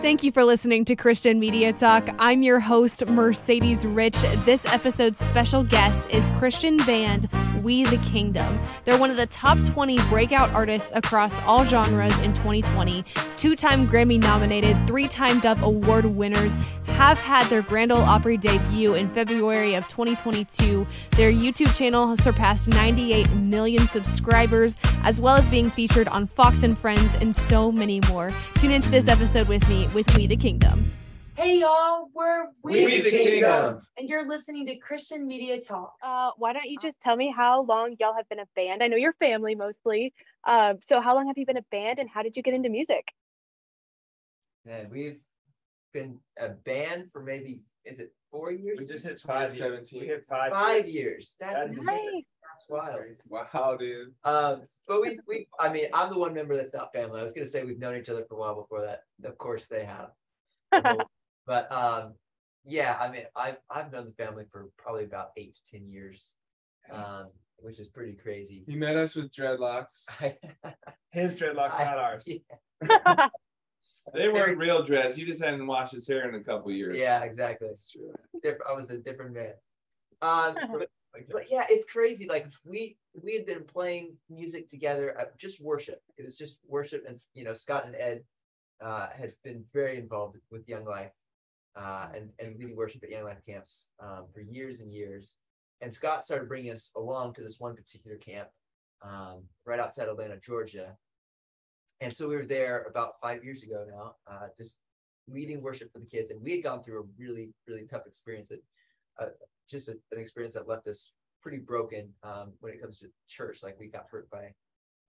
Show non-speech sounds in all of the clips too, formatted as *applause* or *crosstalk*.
Thank you for listening to Christian Media Talk. I'm your host, Mercedes Rich. This episode's special guest is Christian band We the Kingdom. They're one of the top 20 breakout artists across all genres in 2020, two time Grammy nominated, three time Dove Award winners, have had their Grand Ole Opry debut in February of 2022. Their YouTube channel has surpassed 98 million subscribers, as well as being featured on Fox and Friends and so many more. Tune into this episode with me with We the Kingdom. Hey y'all, we're We, we the Kingdom. and you're listening to Christian Media Talk. Uh, why don't you just tell me how long y'all have been a band? I know your family mostly. Um, so how long have you been a band and how did you get into music? Man, we've been a band for maybe is it four years? We just hit Five 2017. We hit five. Five years. That's, That's insane. Nice. That's wild. Wow, dude. Um, but we, we, I mean, I'm the one member that's not family. I was gonna say we've known each other for a while before that. Of course, they have. *laughs* but um, yeah, I mean, I've I've known the family for probably about eight to ten years, um, which is pretty crazy. He met us with dreadlocks. *laughs* His dreadlocks, I- not ours. yeah, *laughs* They weren't real dreads. He just hadn't washed his hair in a couple years. yeah, exactly. That's true. I was a different man. Um, *laughs* but, but yeah, it's crazy. Like we we had been playing music together, uh, just worship. It was just worship, and you know, Scott and Ed uh, had been very involved with Young Life uh, and and leading worship at Young Life camps um, for years and years. And Scott started bringing us along to this one particular camp um, right outside Atlanta, Georgia. And so we were there about five years ago now, uh, just leading worship for the kids. And we had gone through a really, really tough experience that uh, just a, an experience that left us pretty broken um, when it comes to church. Like we got hurt by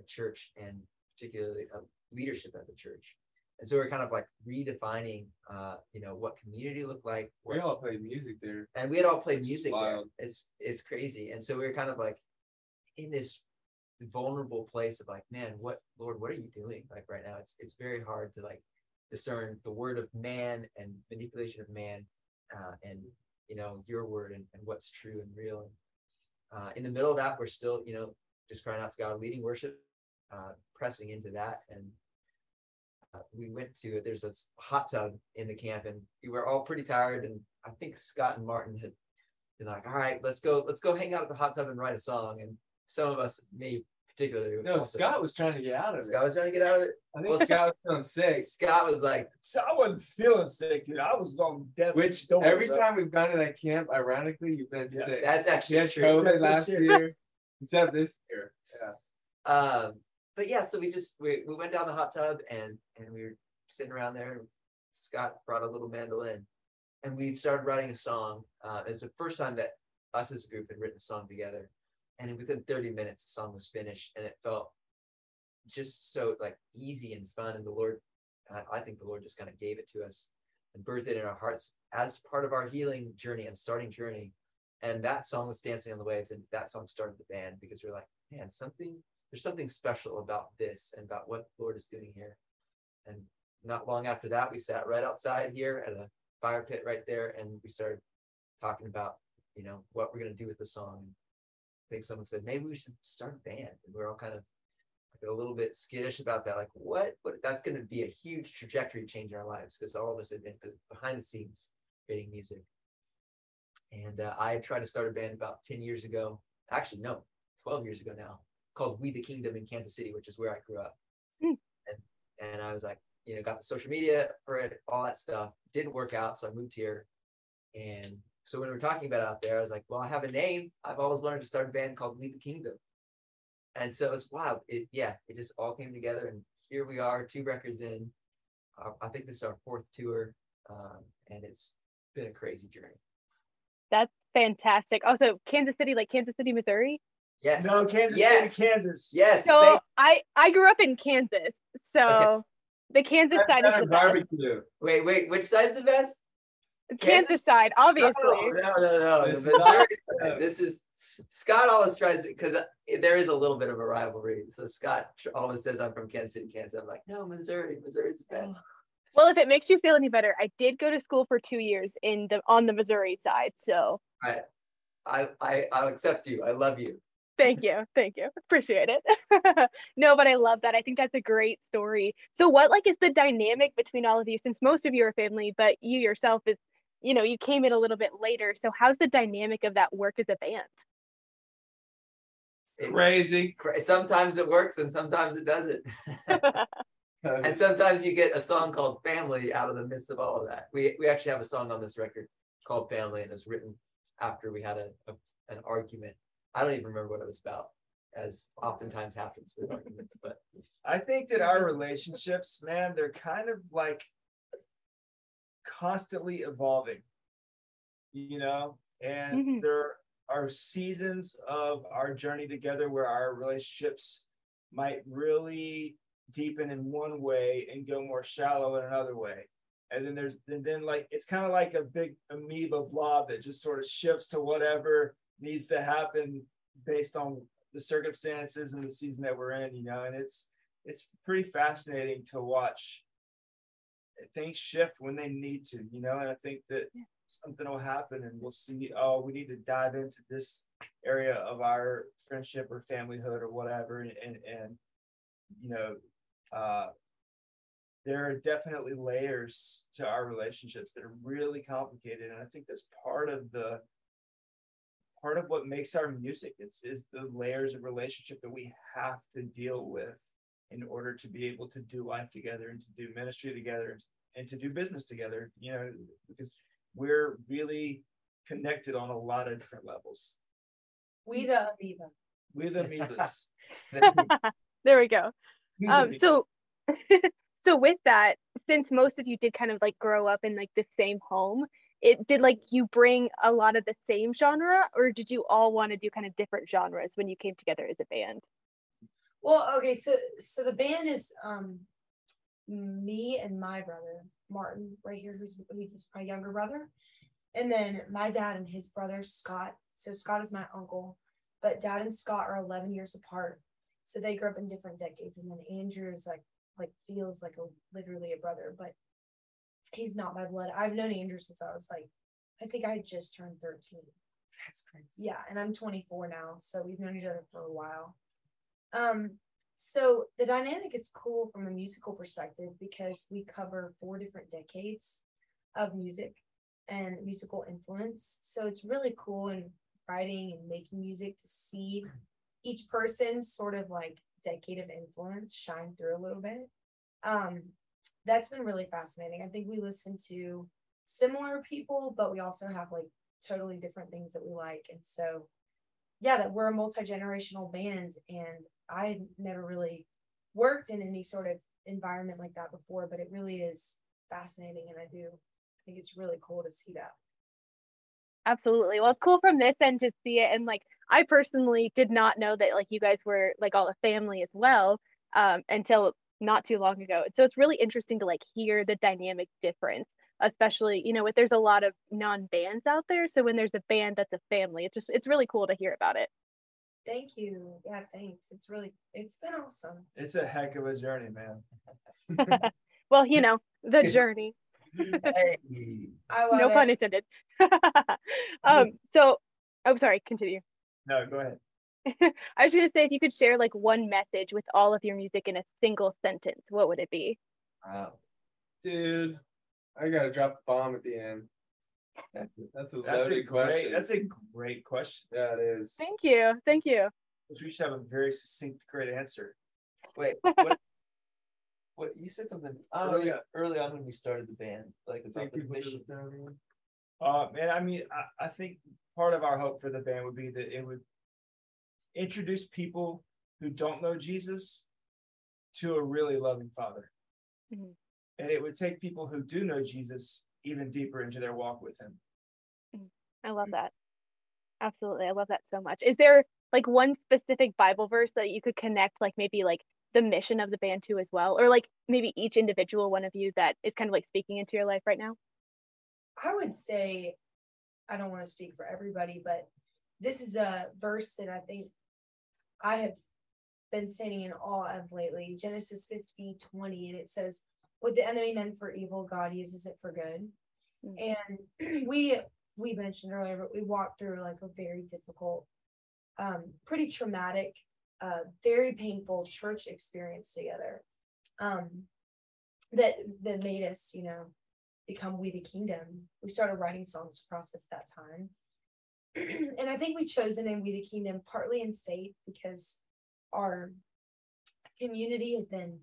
a church and particularly uh, leadership at the church. And so we're kind of like redefining, uh, you know, what community looked like. We all played music there. and we had all played music there. It's it's crazy. And so we were kind of like in this vulnerable place of like, man, what Lord, what are you doing? Like right now, it's it's very hard to like discern the word of man and manipulation of man, uh, and you know your word and, and what's true and real. And uh, in the middle of that, we're still you know just crying out to God, leading worship, uh, pressing into that, and we went to there's a hot tub in the camp, and we were all pretty tired, and I think Scott and Martin had been like, all right, let's go, let's go hang out at the hot tub and write a song, and some of us, me particularly, No, also- Scott was trying to get out of it. Scott was trying to get out of it. I think well, Scott was *laughs* feeling sick. Scott was like, So I wasn't feeling sick, dude. I was on death's Which door, every bro. time we've gone to that camp, ironically, you've been Yeah, sick. that's actually true. *laughs* Last year, except this year. Yeah. Um, but yeah, so we just we, we went down the hot tub and and we were sitting around there. Scott brought a little mandolin, and we started writing a song. Uh, it's the first time that us as a group had written a song together, and within 30 minutes, the song was finished, and it felt just so like easy and fun. And the Lord, I, I think the Lord just kind of gave it to us and birthed it in our hearts as part of our healing journey and starting journey. And that song was Dancing on the Waves, and that song started the band because we're like, man, something there's something special about this and about what the Lord is doing here. And not long after that, we sat right outside here at a fire pit right there, and we started talking about, you know, what we're gonna do with the song. I think someone said maybe we should start a band, and we're all kind of like a little bit skittish about that. Like, what? But that's gonna be a huge trajectory change in our lives because all of us have been behind the scenes creating music. And uh, I tried to start a band about ten years ago. Actually, no, twelve years ago now called We the Kingdom in Kansas City, which is where I grew up. Hmm. And and I was like, you know, got the social media for it, all that stuff. Didn't work out, so I moved here. And so when we were talking about it out there, I was like, well, I have a name. I've always wanted to start a band called We the Kingdom. And so it's wow. It yeah, it just all came together, and here we are, two records in. Uh, I think this is our fourth tour, um, and it's been a crazy journey. That's fantastic. Also, Kansas City, like Kansas City, Missouri. Yes. No, Kansas yes. City, Kansas. Yes. So thank- I I grew up in Kansas, so the Kansas side is Better the best. barbecue. wait, wait. Which side's the best? Kansas side, obviously. No, no, no, no. This is- Missouri. This is Scott always tries to because uh, there is a little bit of a rivalry. So Scott always says I'm from Kansas City, Kansas. I'm like, no, Missouri. Missouri's the best. *sighs* Well, if it makes you feel any better, I did go to school for two years in the on the Missouri side. So I, I, I'll accept you. I love you. Thank you. Thank you. Appreciate it. *laughs* no, but I love that. I think that's a great story. So what like is the dynamic between all of you since most of you are family, but you yourself is, you know, you came in a little bit later. So how's the dynamic of that work as a band? Crazy. sometimes it works and sometimes it doesn't. *laughs* *laughs* and sometimes you get a song called Family out of the midst of all of that. We we actually have a song on this record called Family and it's written after we had a, a an argument. I don't even remember what it was about, as oftentimes happens with arguments, but I think that our relationships, man, they're kind of like constantly evolving, you know, and Mhm. there are seasons of our journey together where our relationships might really deepen in one way and go more shallow in another way. And then there's and then like it's kind of like a big amoeba blob that just sort of shifts to whatever needs to happen based on the circumstances and the season that we're in, you know, and it's it's pretty fascinating to watch things shift when they need to, you know, and I think that something will happen and we'll see, oh, we need to dive into this area of our friendship or familyhood or whatever. And, and, and you know, uh, there are definitely layers to our relationships that are really complicated. And I think that's part of the, part of what makes our music is, is the layers of relationship that we have to deal with in order to be able to do life together and to do ministry together and, and to do business together, you know, because we're really connected on a lot of different levels. We the amoeba. We're the amoebas. *laughs* *laughs* there we go. We the Um amoebas. so *laughs* so with that, since most of you did kind of like grow up in like the same home, it did like you bring a lot of the same genre or did you all want to do kind of different genres when you came together as a band? Well, okay, so so the band is um me and my brother Martin right here, who's who's my younger brother, and then my dad and his brother Scott. So Scott is my uncle, but dad and Scott are 11 years apart, so they grew up in different decades. And then Andrew is like like feels like a literally a brother, but he's not my blood. I've known Andrew since I was like, I think I just turned 13. that's crazy. Yeah, and I'm 24 now, so we've known each other for a while. Um, so the dynamic is cool from a musical perspective because we cover four different decades of music and musical influence. So it's really cool in writing and making music to see each person's sort of like decade of influence shine through a little bit. Um, that's been really fascinating. I think we listen to similar people, but we also have like totally different things that we like. And so, yeah, that we're a multi generational band, and I never really worked in any sort of environment like that before, but it really is fascinating, and I do I think it's really cool to see that. Absolutely. Well, it's cool from this end to see it. And like, I personally did not know that like you guys were like all a family as well um, until not too long ago. So it's really interesting to like hear the dynamic difference, especially, you know, if there's a lot of non bands out there. So when there's a band that's a family, it's just, it's really cool to hear about it. Thank you. Yeah, thanks. It's really it's been awesome. it's a heck of a journey, man. *laughs* Well, you know, the *laughs* journey. Hey. I love no it. pun intended. *laughs* um, so, oh, sorry, continue. No, go ahead. *laughs* I was gonna say if you could share like one message with all of your music in a single sentence, what would it be? Wow. Dude, I gotta drop a bomb at the end. That's a That's a loaded great. question. That's a great question. yeah, it is. Thank you, thank you. We should have a very succinct, great answer. Wait, *laughs* what? What you said something Oh, early, yeah. early on when we started the band, like about Thank the you for mission. the- Uh, man, I mean, I, I think part of our hope for the band would be that it would introduce people who don't know Jesus to a really loving Father. Mhm. And it would take people who do know Jesus even deeper into their walk with Him. I love that. Absolutely, I love that so much. Is there like one specific Bible verse that you could connect, like maybe like the mission of the band to as well, or like maybe each individual one of you that is kind of like speaking into your life right now? I would say, I don't want to speak for everybody, but this is a verse that I think I have been standing in awe of lately. Genesis 50 20, and it says, What the enemy meant for evil, God uses it for good. And *clears throat* we we mentioned earlier, but we walked through like a very difficult um, pretty traumatic, uh, very painful church experience together um, that that made us, you know, become We the Kingdom. We started writing songs to process that time. And I think we chose the name We the Kingdom partly in faith because our community had been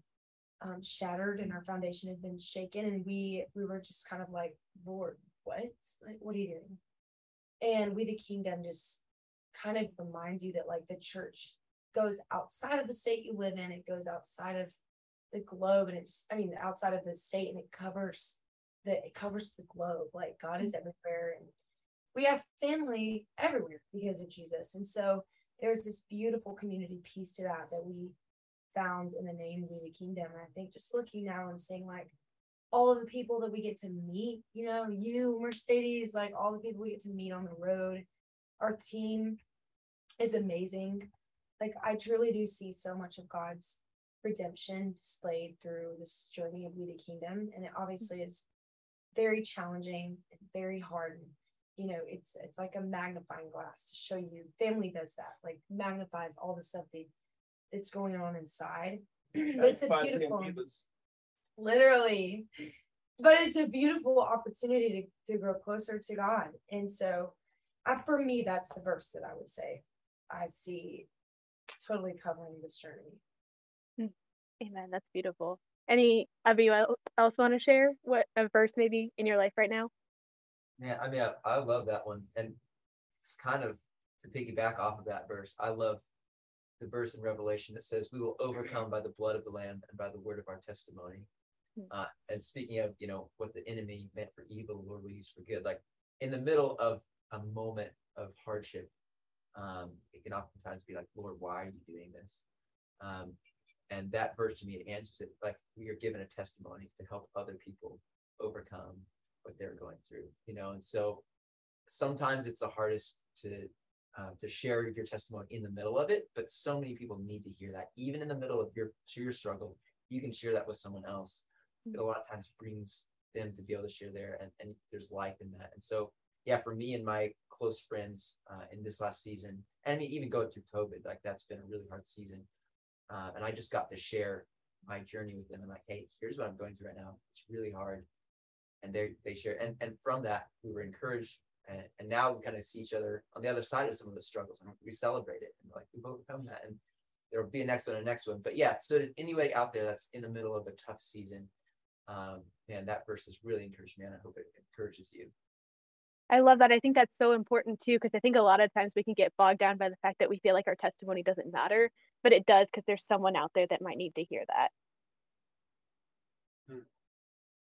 um, shattered and our foundation had been shaken, and we we were just kind of like, Lord, what? Like, what are you doing? And We the Kingdom just kind of reminds you that like the church goes outside of the state you live in, it goes outside of the globe, and it just I mean outside of the state, and it covers that it covers the globe. Like God is everywhere, and we have family everywhere because of Jesus. And so there's this beautiful community piece to that that we found in the name We the Kingdom. And I think just looking now and seeing like all of the people that we get to meet, you know, you, Mercedes, like all the people we get to meet on the road, our team is amazing. Like I truly do see so much of God's redemption displayed through this journey of We the Kingdom. And it obviously is very challenging very hard. You know, it's it's like a magnifying glass to show you. Family does that, like magnifies all the stuff that that's going on inside. *clears throat* but it's a beautiful, literally, but it's a beautiful opportunity to to grow closer to God. And so, I, for me, that's the verse that I would say I see totally covering this journey. Hmm. Amen. That's beautiful. Any of you else want to share what a verse maybe in your life right now? Yeah, I mean, I, I love that one, and it's kind of to piggyback off of that verse. I love the verse in Revelation that says, "We will overcome by the blood of the Lamb and by the word of our testimony." Hmm. Uh, and speaking of, you know, what the enemy meant for evil, the Lord will use for good. Like in the middle of a moment of hardship, um, it can oftentimes be like, "Lord, why are you doing this?" Um, and that verse to me it answers it like we are given a testimony to help other people overcome what they're going through you know? And so sometimes it's the hardest to uh, to share your testimony in the middle of it but so many people need to hear that. Even in the middle of your your struggle you can share that with someone else. It a lot of times brings them to be able to share there and, and there's life in that. And so yeah for me and my close friends uh, in this last season and I mean, even going through covid like that's been a really hard season. Uh, and I just got to share my journey with them and like, hey, here's what I'm going through right now. It's really hard. And they they share and, and from that we were encouraged and, and now we kind of see each other on the other side of some of the struggles and we celebrate it and like we've overcome that and there will be a next one, a next one. But yeah, so to anybody out there that's in the middle of a tough season, um, man, that verse has really encouraged me and I hope it encourages you. I love that. I think that's so important too, because I think a lot of times we can get bogged down by the fact that we feel like our testimony doesn't matter, but it does because there's someone out there that might need to hear that. Hmm.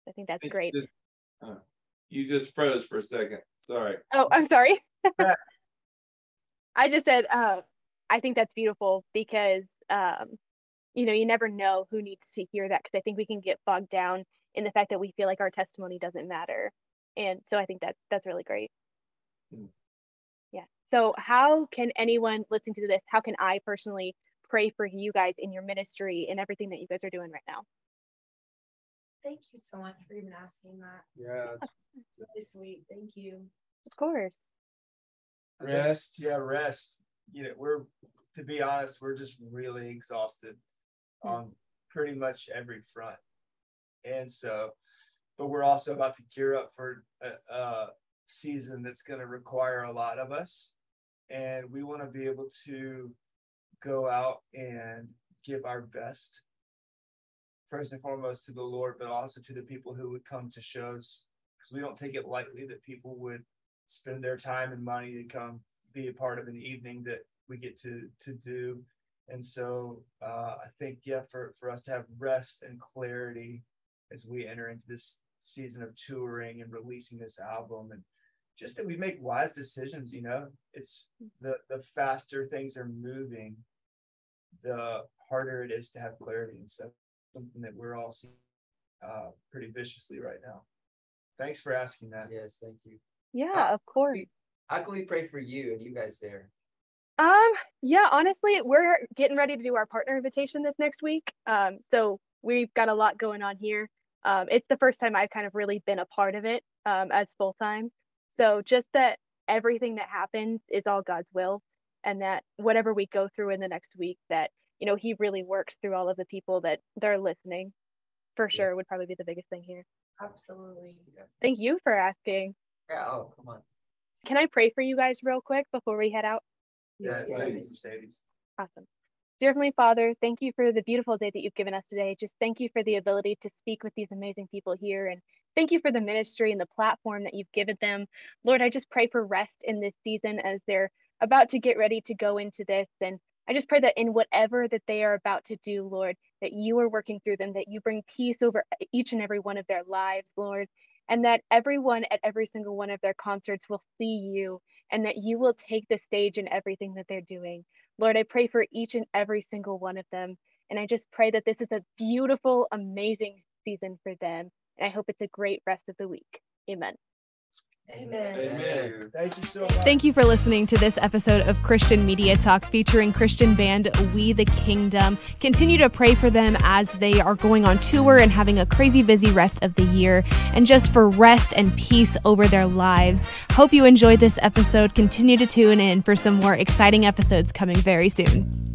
I think that's great. Just, you just froze for a second. Sorry. Oh, I'm sorry. *laughs* I just said, uh, I think that's beautiful because, um, you know, you never know who needs to hear that because I think we can get bogged down in the fact that we feel like our testimony doesn't matter and so i think that that's really great mm. yeah so how can anyone listening to this how can i personally pray for you guys in your ministry and everything that you guys are doing right now thank you so much for even asking that. Yeah it's *laughs* really sweet. Thank you. Of course. Rest yeah rest. You know we're to be honest we're just really exhausted mm. on pretty much every front. And so but we're also about to gear up for a, a season that's going to require a lot of us. And we want to be able to go out and give our best, first and foremost to the Lord, but also to the people who would come to shows. Because we don't take it lightly that people would spend their time and money to come be a part of an evening that we get to to do. And so uh, I think, yeah, for, for us to have rest and clarity as we enter into this season of touring and releasing this album and just that we make wise decisions you know it's the the faster things are moving the harder it is to have clarity and stuff something that we're all seeing uh, pretty viciously right now. Thanks for asking that. Yes thank you. Yeah how, of course. How can we pray for you and you guys there? Um yeah honestly we're getting ready to do our partner invitation this next week. Um so we've got a lot going on here. Um, it's the first time I've kind of really been a part of it um, as full time. So just that everything that happens is all God's will. and that whatever we go through in the next week, that you know He really works through all of the people that they're listening. For Yeah. sure, would probably be the biggest thing here. Absolutely. Thank you for asking. Yeah, oh, come on. Can I pray for you guys real quick before we head out? Yes, Thank you, please. Awesome. Dear Heavenly Father, thank you for the beautiful day that you've given us today. Just thank you for the ability to speak with these amazing people here. And thank you for the ministry and the platform that you've given them. Lord, I just pray for rest in this season as they're about to get ready to go into this. And I just pray that in whatever that they are about to do, Lord, that you are working through them, that you bring peace over each and every one of their lives, Lord, and that everyone at every single one of their concerts will see you and that you will take the stage in everything that they're doing. Lord, I pray for each and every single one of them. And I just pray that this is a beautiful, amazing season for them. And I hope it's a great rest of the week. Amen. Amen. Amen. Thank you so much. Thank you for listening to this episode of Christian Media Talk featuring Christian band We the Kingdom. Continue to pray for them as they are going on tour and having a crazy busy rest of the year and just for rest and peace over their lives. Hope you enjoyed this episode. Continue to tune in for some more exciting episodes coming very soon.